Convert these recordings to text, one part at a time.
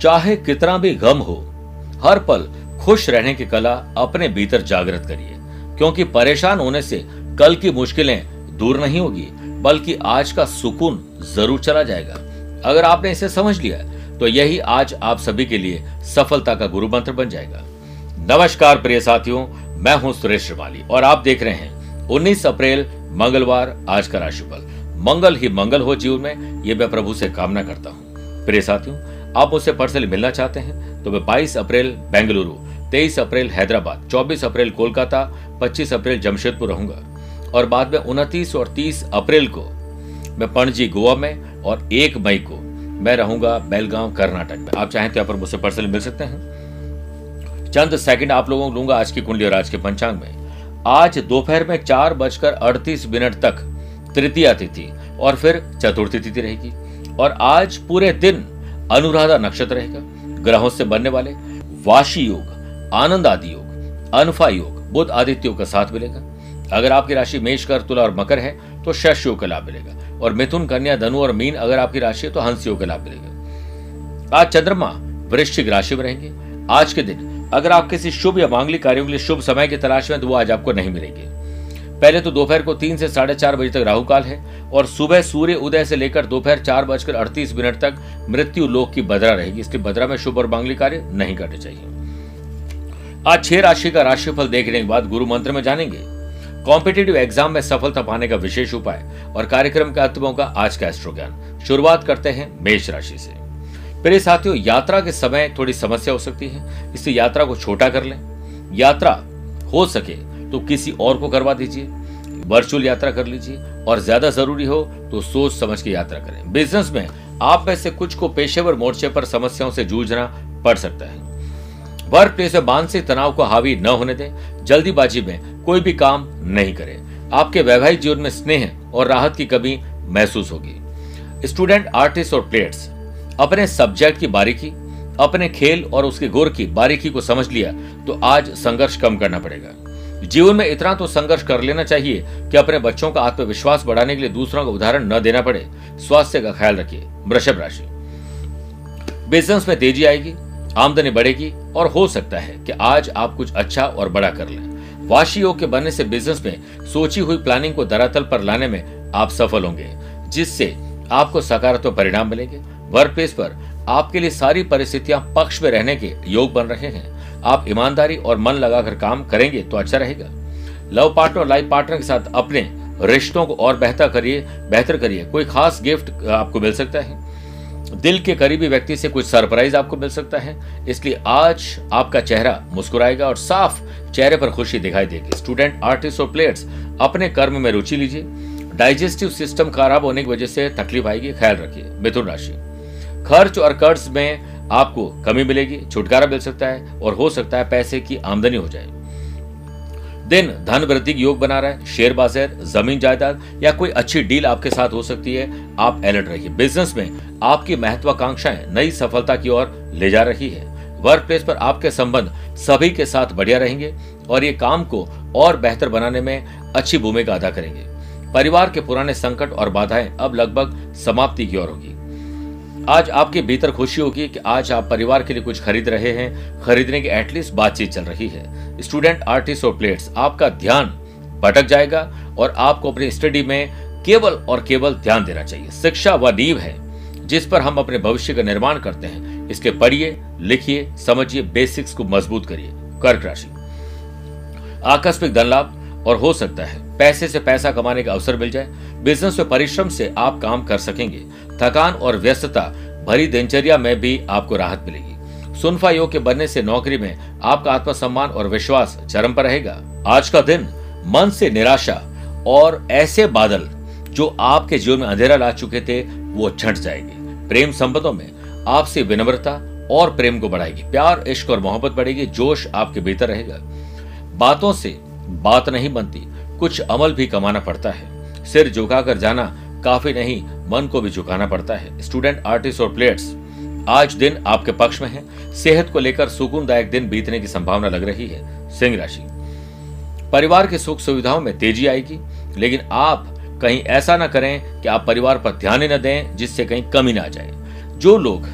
चाहे कितना भी गम हो, हर पल खुश रहने की कला अपने भीतर जागृत करिए, क्योंकि परेशान होने से कल की मुश्किलें दूर नहीं होगी, बल्कि आज का सुकून ज़रूर चला जाएगा। अगर आपने इसे समझ लिया तो यही आज आप सभी के लिए सफलता का गुरु मंत्र बन जाएगा। नमस्कार प्रिय साथियों, मैं हूँ सुरेश श्रीमाली और आप देख रहे हैं 19 अप्रैल, मंगलवार, आज का राशिफल। मंगल ही मंगल हो जीवन में, ये मैं प्रभु से कामना करता हूँ। प्रिय साथियों आप मुझसे पर्सनली मिलना चाहते हैं तो मैं 22 अप्रैल बेंगलुरु 23 अप्रैल हैदराबाद 24 अप्रैल कोलकाता 25 अप्रैल जमशेदपुर रहूँगा। और बाद में उनतीस और 30 अप्रैल को मैं पणजी गोवा में और एक मई को मैं रहूँगा बेलगांव, कर्नाटक में। आप चाहें तो यहाँ पर मुझसे पर्सनली मिल सकते हैं। चंद सेकंड आप लोगों को लूँगा आज की कुंडली और आज के पंचांग में। आज दोपहर में चार बजकर अड़तीस मिनट तक तृतीया तिथि और फिर चतुर्थी तिथि रहेगी। और आज पूरे दिन अनुराधा नक्षत्र रहेगा ग्रहों से बनने वाले वाशी योग, आनंद आदि योग, अनफा योग बुद्ध आदित्यों का साथ मिलेगा। अगर आपकी राशि मेष कर तुला और मकर है तो शश योग का लाभ मिलेगा। और मिथुन, कन्या, धनु और मीन अगर आपकी राशि है तो हंस योग का लाभ मिलेगा। आज चंद्रमा वृश्चिक राशि में रहेंगे। आज के दिन अगर आप किसी शुभ या मांगलिक कार्यों के लिए शुभ समय की तलाश में तो वो आज आपको नहीं मिलेंगे। पहले तो दोपहर को तीन से साढ़े चार बजे तक राहु काल है और सुबह सूर्य उदय से लेकर दोपहर चार बजकर अड़तीस मिनट तक मृत्यु लोक की बदरा रहेगी। इसलिए बदरा में शुभ और मांगलिक कार्य नहीं करने चाहिए। आज छह राशि का राशिफल देखने के बाद गुरु मंत्र में जानेंगे। कॉम्पिटेटिव एग्ज़ाम में सफलता पाने का विशेष उपाय और कार्यक्रम के अंतमों का आज का एस्ट्रो ज्ञान शुरुआत करते हैं मेष राशि से। प्रिय साथियों, यात्रा के समय थोड़ी समस्या हो सकती है। इसलिए यात्रा को छोटा कर लें। यात्रा हो सके तो किसी और को करवा दीजिए। वर्चुअल यात्रा कर लीजिए। और ज़्यादा ज़रूरी हो तो सोच समझ के यात्रा करें। बिज़नेस में आप में से कुछ को पेशेवर मोर्चे पर समस्याओं से जूझना पड़ सकता है। वर्क प्लेस में मानसिक तनाव को हावी न होने दें। जल्दीबाजी में कोई भी काम नहीं करें। आपके वैवाहिक जीवन में स्नेह और राहत की कमी महसूस होगी। स्टूडेंट आर्टिस्ट और प्लेयर्स अपने सब्जेक्ट की बारीकी, अपने खेल और उसके गुर की बारीकी को समझ लिया तो आज संघर्ष कम करना पड़ेगा। जीवन में इतना तो संघर्ष कर लेना चाहिए कि अपने बच्चों का आत्मविश्वास बढ़ाने के लिए दूसरों का उदाहरण न देना पड़े। स्वास्थ्य का ख्याल रखिए, वृषभ राशि। बिज़नेस में तेज़ी आएगी, आमदनी बढ़ेगी और हो सकता है कि आज आप कुछ अच्छा और बड़ा कर लें। वाशी योग के बनने से बिज़नेस में सोची हुई प्लानिंग को धरातल पर लाने में आप सफल होंगे, जिससे आपको सकारात्मक परिणाम मिलेंगे। वर्क प्लेस पर आपके लिए सारी परिस्थितियाँ पक्ष में रहने के योग बन रहे हैं। आप ईमानदारी और मन लगाकर काम करेंगे तो अच्छा रहेगा। लव पार्टनर लाइफ पार्टनर के साथ अपने रिश्तों को और बेहतर करिए बेहतर करिए। कोई खास गिफ्ट आपको मिल सकता है। दिल के करीबी व्यक्ति से कुछ सरप्राइज़ आपको मिल सकता है। इसलिए आज आपका चेहरा मुस्कुराएगा और साफ़ चेहरे पर खुशी दिखाई देगी। स्टूडेंट, आर्टिस्ट और प्लेयर्स, अपने कर्म में रुचि लीजिए। डाइजेस्टिव सिस्टम खराब होने की वजह से तकलीफ़ आएगी। ख्याल रखिए। मिथुन राशि। खर्च और कर्ज में आपको कमी मिलेगी, छुटकारा मिल सकता है और हो सकता है पैसे की आमदनी हो जाए। दिन धन वृद्धि योग बना रहा है, शेयर बाज़ार, ज़मीन जायदाद या कोई अच्छी डील आपके साथ हो सकती है, आप अलर्ट रहिए। बिज़नेस में आपकी महत्वाकांक्षाएँ नई सफलता की ओर ले जा रही है। वर्क प्लेस पर आपके संबंध सभी के साथ बढ़िया रहेंगे और ये काम को और बेहतर बनाने में अच्छी भूमिका अदा करेंगे। परिवार के पुराने संकट और बाधाएँ अब लगभग समाप्ति की ओर होगी। आज आपके भीतर खुशी होगी कि आज आप परिवार के लिए कुछ खरीद रहे हैं। खरीदने की एटलीस्ट बातचीत चल रही है। स्टूडेंट आर्टिस्ट और प्लेयर्स आपका ध्यान भटक जाएगा और आपको अपनी स्टडी में केवल और केवल ध्यान देना चाहिए। शिक्षा वह नींव है जिस पर हम अपने भविष्य का निर्माण करते हैं। इसके पढ़िए, लिखिए, समझिए बेसिक्स को मज़बूत करिए। कर्क राशि। आकस्मिक धन लाभ और हो सकता है। पैसे से पैसा कमाने का अवसर मिल जाए। बिज़नेस में परिश्रम से आप काम कर सकेंगे। थकान और व्यस्तता भरी दिनचर्या में भी आपको राहत मिलेगी। सुनफा योग के बनने से नौकरी में आपका आत्मसम्मान और विश्वास चरम पर रहेगा। आज का दिन मन से निराशा और ऐसे बादल जो आपके जीवन में अंधेरा ला चुके थे, वो छट जाएँगे। प्रेम संबंधों में आपसे विनम्रता और प्रेम को बढ़ाएगी। प्यार, इश्क और मोहब्बत बढ़ेगी, जोश आपके भीतर रहेगा। बातों से बात नहीं बनती, कुछ अमल भी कमाना पड़ता है। सिर झुकाकर जाना काफ़ी नहीं, मन को भी झुकाना पड़ता है। स्टूडेंट आर्टिस्ट और प्लेयर्स आज दिन आपके पक्ष में है। सेहत को लेकर सुकूनदायक दिन बीतने की संभावना लग रही है। सिंह राशि। परिवार की सुख सुविधाओं में तेज़ी आएगी, लेकिन आप कहीं ऐसा ना करें कि आप परिवार पर ध्यान ही न दें, जिससे कहीं कमी ना आ जाए। जो लोग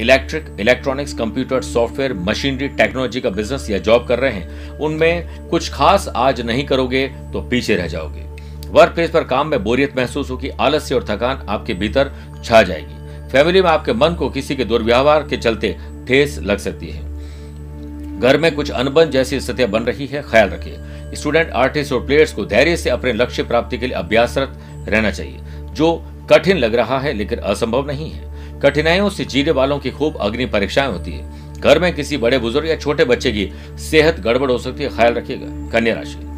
electric electronics computer software machinery technology का बिज़नेस या जॉब कर रहे हैं, उनमें कुछ खास आज नहीं करोगे तो पीछे रह जाओगे। वर्क प्लेस पर काम में बोरियत महसूस होगी, आलस्य और थकान आपके भीतर छा जाएगी। फैमिली में आपके मन को किसी के दुर्व्यवहार के चलते ठेस लग सकती है। घर में कुछ अनबन जैसी स्थितियाँ बन रही है, ख्याल रखिए। स्टूडेंट आर्टिस्ट और प्लेयर्स को धैर्य से अपने लक्ष्य प्राप्ति के लिए अभ्यासरत रहना चाहिए, जो कठिन लग रहा है लेकिन असंभव नहीं है। कठिनाइयों से जीने वालों की खूब अग्नि परीक्षाएँ होती है। घर में किसी बड़े बुज़ुर्ग या छोटे बच्चे की सेहत गड़बड़ हो सकती है, ख्याल रखिएगा। कन्या राशि।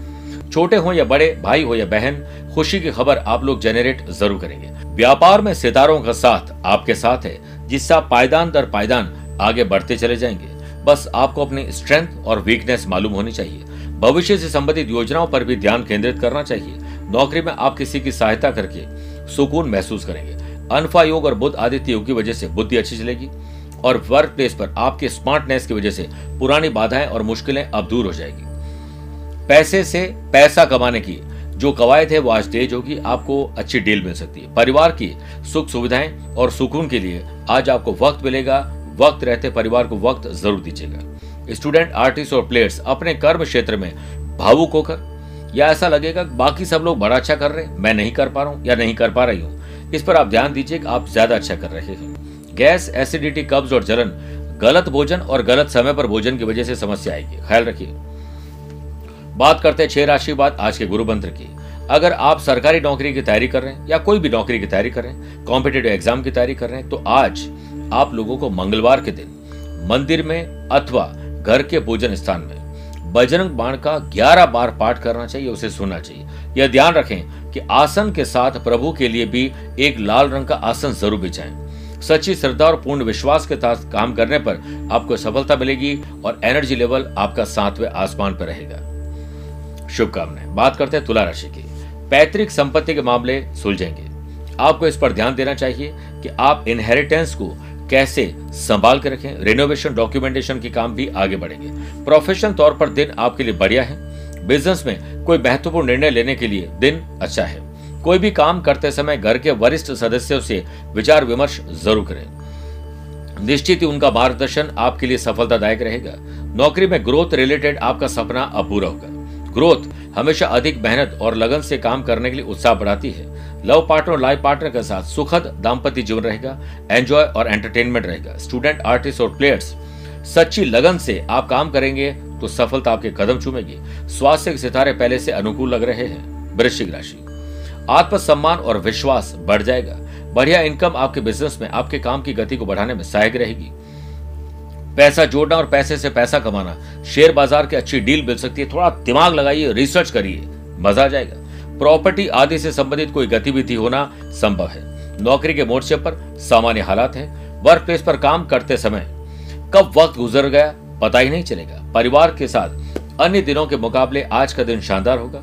छोटे हो या बड़े, भाई हो या बहन, खुशी की खबर आप लोग जेनरेट ज़रूर करेंगे। व्यापार में सितारों का साथ आपके साथ है, जिससे आप पायदान दर पायदान आगे बढ़ते चले जाएँगे। बस आपको अपनी स्ट्रेंथ और वीकनेस मालूम होनी चाहिए। भविष्य से संबंधित योजनाओं पर भी ध्यान केंद्रित करना चाहिए। नौकरी में आप किसी की सहायता करके सुकून महसूस करेंगे। अनफा योग और बुद्ध आदित्य योग की वजह से बुद्धि अच्छी चलेगी और वर्क प्लेस पर आपके स्मार्टनेस की वजह से पुरानी बाधाएँ और मुश्किलें अब दूर हो जाएगी। पैसे से पैसा कमाने की। जो कवायद है, वो आज तेज होगी, आपको अच्छी डील मिल सकती है। परिवार की सुख सुविधाएँ और सुकून के लिए आज आपको वक्त मिलेगा। वक्त रहते परिवार को वक्त ज़रूर दीजिएगा। स्टूडेंट, आर्टिस्ट और प्लेयर्स अपने कर्म क्षेत्र में भावुक होकर, या ऐसा लगेगा बाकी सब लोग बड़ा अच्छा कर रहे हैं, मैं नहीं कर पा रहा हूँ या नहीं कर पा रही हूँ, इस पर आप ध्यान दीजिए कि आप ज़्यादा अच्छा कर रहे हैं। गैस, एसिडिटी, कब्ज और जलन, गलत भोजन और गलत समय पर भोजन की वजह से समस्या आएगी। ख्याल रखिए। बात करते हैं छह राशि बाद आज के गुरु मंत्र की। अगर आप सरकारी नौकरी की तैयारी कर रहे हैं या कोई भी नौकरी की तैयारी कर रहे हैं कॉम्पिटेटिव एग्ज़ाम की तैयारी कर रहे हैं तो आज आप लोगों को मंगलवार के दिन मंदिर में अथवा घर के पूजन स्थान में बजरंग बाण का 11 बार पाठ करना चाहिए, उसे सुनना चाहिए। यह ध्यान रखें कि आसन के साथ प्रभु के लिए भी एक लाल रंग का आसन ज़रूर बिछाएँ। सच्ची श्रद्धा और पूर्ण विश्वास के साथ काम करने पर आपको सफलता मिलेगी और एनर्जी लेवल आपका सातवें आसमान पर रहेगा। शुभकामनाएँ। बात करते हैं तुला राशि की। पैतृक संपत्ति के मामले सुलझेंगे। आपको इस पर ध्यान देना चाहिए कि आप इनहेरिटेंस को कैसे संभाल के रखें। रिनोवेशन डॉक्यूमेंटेशन के काम भी आगे बढ़ेंगे। प्रोफेशनल तौर पर दिन आपके लिए बढ़िया है। बिज़नेस में कोई महत्वपूर्ण निर्णय लेने के लिए दिन अच्छा है। कोई भी काम करते समय घर के वरिष्ठ सदस्यों से विचार विमर्श ज़रूर करें। निश्चित ही उनका मार्गदर्शन आपके लिए सफलतादायक रहेगा। नौकरी में ग्रोथ रिलेटेड आपका सपना अपूरा होगा। ग्रोथ हमेशा अधिक मेहनत और लगन से काम करने के लिए उत्साह बढ़ाती है। लव पार्टनर लाइफ पार्टनर के साथ सुखद दाम्पत्य जीवन रहेगा, एंजॉय और एंटरटेनमेंट रहेगा। स्टूडेंट, आर्टिस्ट और प्लेयर्स, सच्ची लगन से आप काम करेंगे तो सफलता आपके कदम चूमेगी। स्वास्थ्य के सितारे पहले से अनुकूल लग रहे हैं। वृश्चिक राशि। आत्मसम्मान और विश्वास बढ़ जाएगा। बढ़िया इनकम आपके बिज़नेस में, आपके काम की गति को बढ़ाने में सहायक रहेगी। पैसा जोड़ना और पैसे से पैसा कमाना। शेयर बाज़ार की अच्छी डील मिल सकती है। थोड़ा दिमाग लगाइए, रिसर्च करिए। मज़ा आ जाएगा। प्रॉपर्टी आदि से संबंधित कोई गतिविधि होना संभव है। नौकरी के मोर्चे पर सामान्य हालात है। वर्क प्लेस पर काम करते समय कब वक्त गुजर गया, पता ही नहीं चलेगा। परिवार के साथ अन्य दिनों के मुकाबले आज का दिन शानदार होगा।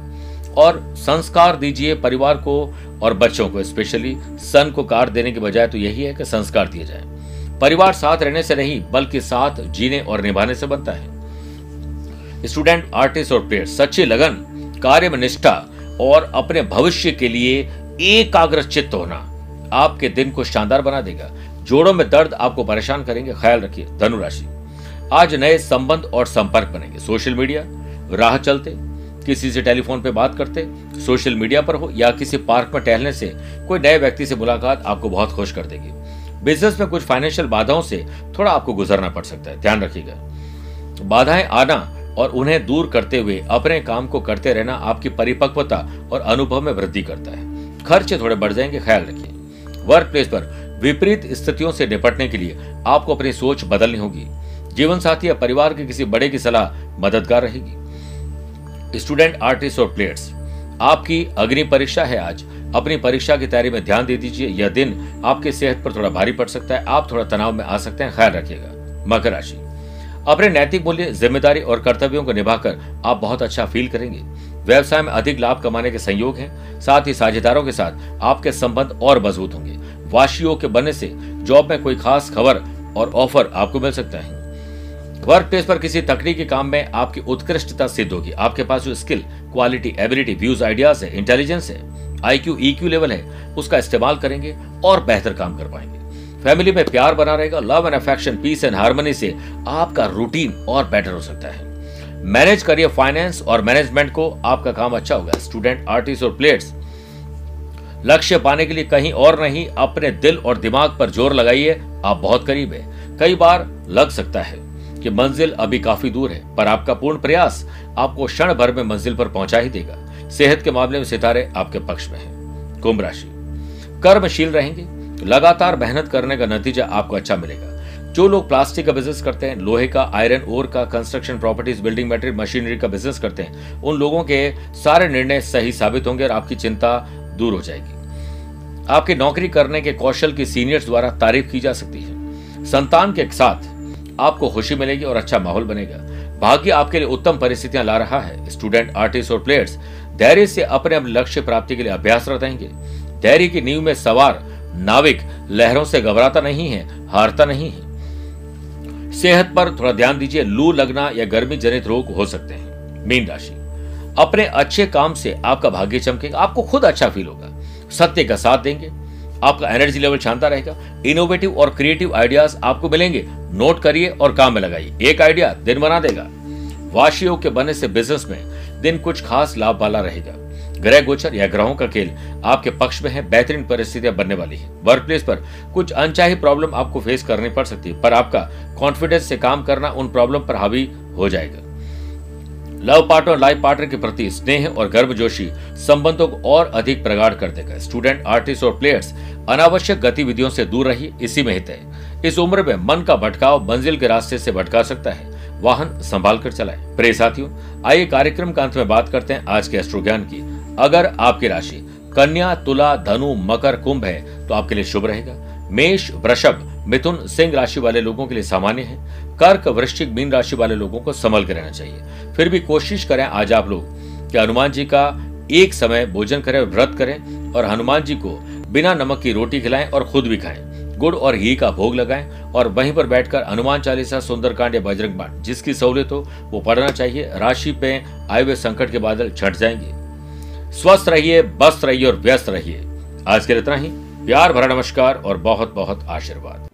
और संस्कार दीजिए परिवार को और बच्चों को, स्पेशली सन को कार देने के बजाय तो यही है कि संस्कार दिए जाए। परिवार साथ रहने से नहीं, बल्कि साथ जीने और निभाने से बनता है। स्टूडेंट, आर्टिस्ट और प्लेयर, सच्ची लगन, कार्य में निष्ठा और अपने भविष्य के लिए एकाग्र चित्त होना आपके दिन को शानदार बना देगा। जोड़ों में दर्द आपको परेशान करेंगे। ख्याल रखिए, धनुराशि। आज नए संबंध और संपर्क बनेंगे। सोशल मीडिया, राह चलते, किसी से टेलीफोन पे बात करते, सोशल मीडिया पर हो या किसी पार्क में टहलने से कोई नए व्यक्ति से मुलाकात आपको बहुत खुश कर देगी। बिज़नेस में कुछ फाइनेंशियल बाधाओं से थोड़ा आपको गुजरना पड़ सकता है, ध्यान रखिएगा। बाधाएँ आना और उन्हें दूर करते हुए अपने काम को करते रहना आपकी परिपक्वता और अनुभव में वृद्धि करता है। खर्चे थोड़े बढ़ जाएँगे, ख्याल रखिए। वर्क प्लेस पर विपरीत स्थितियों से निपटने के लिए आपको अपनी सोच बदलनी होगी। जीवन साथी या परिवार के किसी बड़े की सलाह मददगार रहेगी। स्टूडेंट आर्टिस्ट और प्लेयर्स आपकी अग्नि परीक्षा है आज। अपनी परीक्षा की तैयारी में ध्यान दे दीजिए। यह दिन आपकी सेहत पर थोड़ा भारी पड़ सकता है। आप थोड़ा तनाव में आ सकते हैं। ख्याल रखिएगा। मकर राशि। अपने नैतिक मूल्य, ज़िम्मेदारी और कर्तव्यों को निभाकर आप बहुत अच्छा फील करेंगे। व्यवसाय में अधिक लाभ कमाने के संयोग हैं। साथ ही साझेदारों के साथ आपके संबंध और मज़बूत होंगे। वाशियों के बनने से जॉब में कोई खास खबर और ऑफ़र आपको मिल सकता है। वर्क प्लेस पर किसी तकनीकी काम में आपकी उत्कृष्टता सिद्ध होगी। आपके पास जो skill quality ability views ideas है इंटेलिजेंस है आईक्यू ईक्यू लेवल है, उसका इस्तेमाल करेंगे और बेहतर काम कर पाएँगे। फैमिली में प्यार बना रहेगा love and affection peace and harmony से आपका रूटीन और बेटर हो सकता है। मैनेज करिए फाइनेंस और मैनेजमेंट को, आपका काम अच्छा होगा। स्टूडेंट आर्टिस्ट और प्लेयर्स लक्ष्य पाने के लिए कहीं और नहीं, अपने दिल और दिमाग पर ज़ोर लगाइए। आप बहुत करीब है। कई बार लग सकता है कि मंजिल अभी काफ़ी दूर है, पर आपका पूर्ण प्रयास आपको क्षण भर में मंजिल पर पहुँचा ही देगा। सेहत के मामले में सितारे आपके पक्ष में है। कुंभ राशि। कर्मशील रहेंगे लगातार मेहनत करने का नतीजा आपको अच्छा मिलेगा। जो लोग प्लास्टिक का बिज़नेस करते हैं, लोहे का आयरन ओर का construction properties building material machinery का बिज़नेस करते हैं, उन लोगों के सारे निर्णय सही साबित होंगे और आपकी चिंता दूर हो जाएगी। आपकी नौकरी करने के कौशल की सीनियर्स द्वारा तारीफ़ की जा सकती है। संतान के साथ आपको खुशी मिलेगी और अच्छा माहौल बनेगा। भाग्य आपके लिए उत्तम परिस्थितियाँ ला रहा है। स्टूडेंट आर्टिस्ट और प्लेयर्स धैर्य से अपने अपने लक्ष्य प्राप्ति के लिए अभ्यासरत रहेंगे। धैर्य की नींव में सवार नाविक लहरों से घबराता नहीं है, हारता नहीं है। सेहत पर थोड़ा ध्यान दीजिए, लू लगना या गर्मी जनित रोग हो सकते हैं। मीन राशि। अपने अच्छे काम से आपका भाग्य चमकेगा, आपको खुद अच्छा फील होगा। सत्य का साथ देंगे, आपका एनर्जी लेवल शानदार रहेगा। इनोवेटिव और क्रिएटिव आइडियाज़ आपको मिलेंगे। नोट करिए और काम में लगाइए। एक आइडिया दिन बना देगा। वाशियों के बनने से बिज़नेस में दिन कुछ खास लाभ वाला रहेगा। ग्रह गोचर या ग्रहों का खेल आपके पक्ष में है, बेहतरीन परिस्थितियाँ बनने वाली है। वर्क प्लेस पर कुछ अनचाही प्रॉब्लम आपको फेस करनी पड़ सकती है, पर आपका कॉन्फिडेंस से काम करना उन प्रॉब्लम पर हावी हो जाएगा। लव पार्टनर लाइफ पार्टनर के प्रति स्नेह और गर्मजोशी संबंधों को और अधिक प्रगाढ़ कर देगा। स्टूडेंट आर्टिस्ट और प्लेयर्स अनावश्यक गतिविधियों से दूर रहिए, इसी में हित है। इस उम्र में मन का भटकाव मंजिल के रास्ते से भटका सकता है। वाहन संभाल कर चलाए। प्रिय साथियों, आइए कार्यक्रम का अंत में बात करते हैं आज के अष्ट्रो ज्ञान की। अगर आपकी राशि कन्या, तुला, धनु, मकर, कुंभ है तो आपके लिए शुभ रहेगा। मेष, वृषभ, मिथुन, सिंह राशि वाले लोगों के लिए सामान्य है। कर्क, वृश्चिक, मीन राशि वाले लोगों को संभल के रहना चाहिए। फिर भी कोशिश करें, आज आप लोग कि हनुमान जी का एक समय भोजन करें, व्रत करें और हनुमान जी को बिना नमक की रोटी खिलाएँ और खुद भी खाएँ। गुड़ और घी का भोग लगाएँ और वहीं पर बैठकर हनुमान चालीसा, सुंदरकांड या बजरंग बाण जिसकी सहूलियत हो वो पढ़ना चाहिए। राशि पे आए हुए संकट के बादल छट जाएँगे। स्वस्थ रहिए, बस्त रहिए और व्यस्त रहिए। आज के लिए इतना ही। प्यार भरा नमस्कार और बहुत बहुत आशीर्वाद।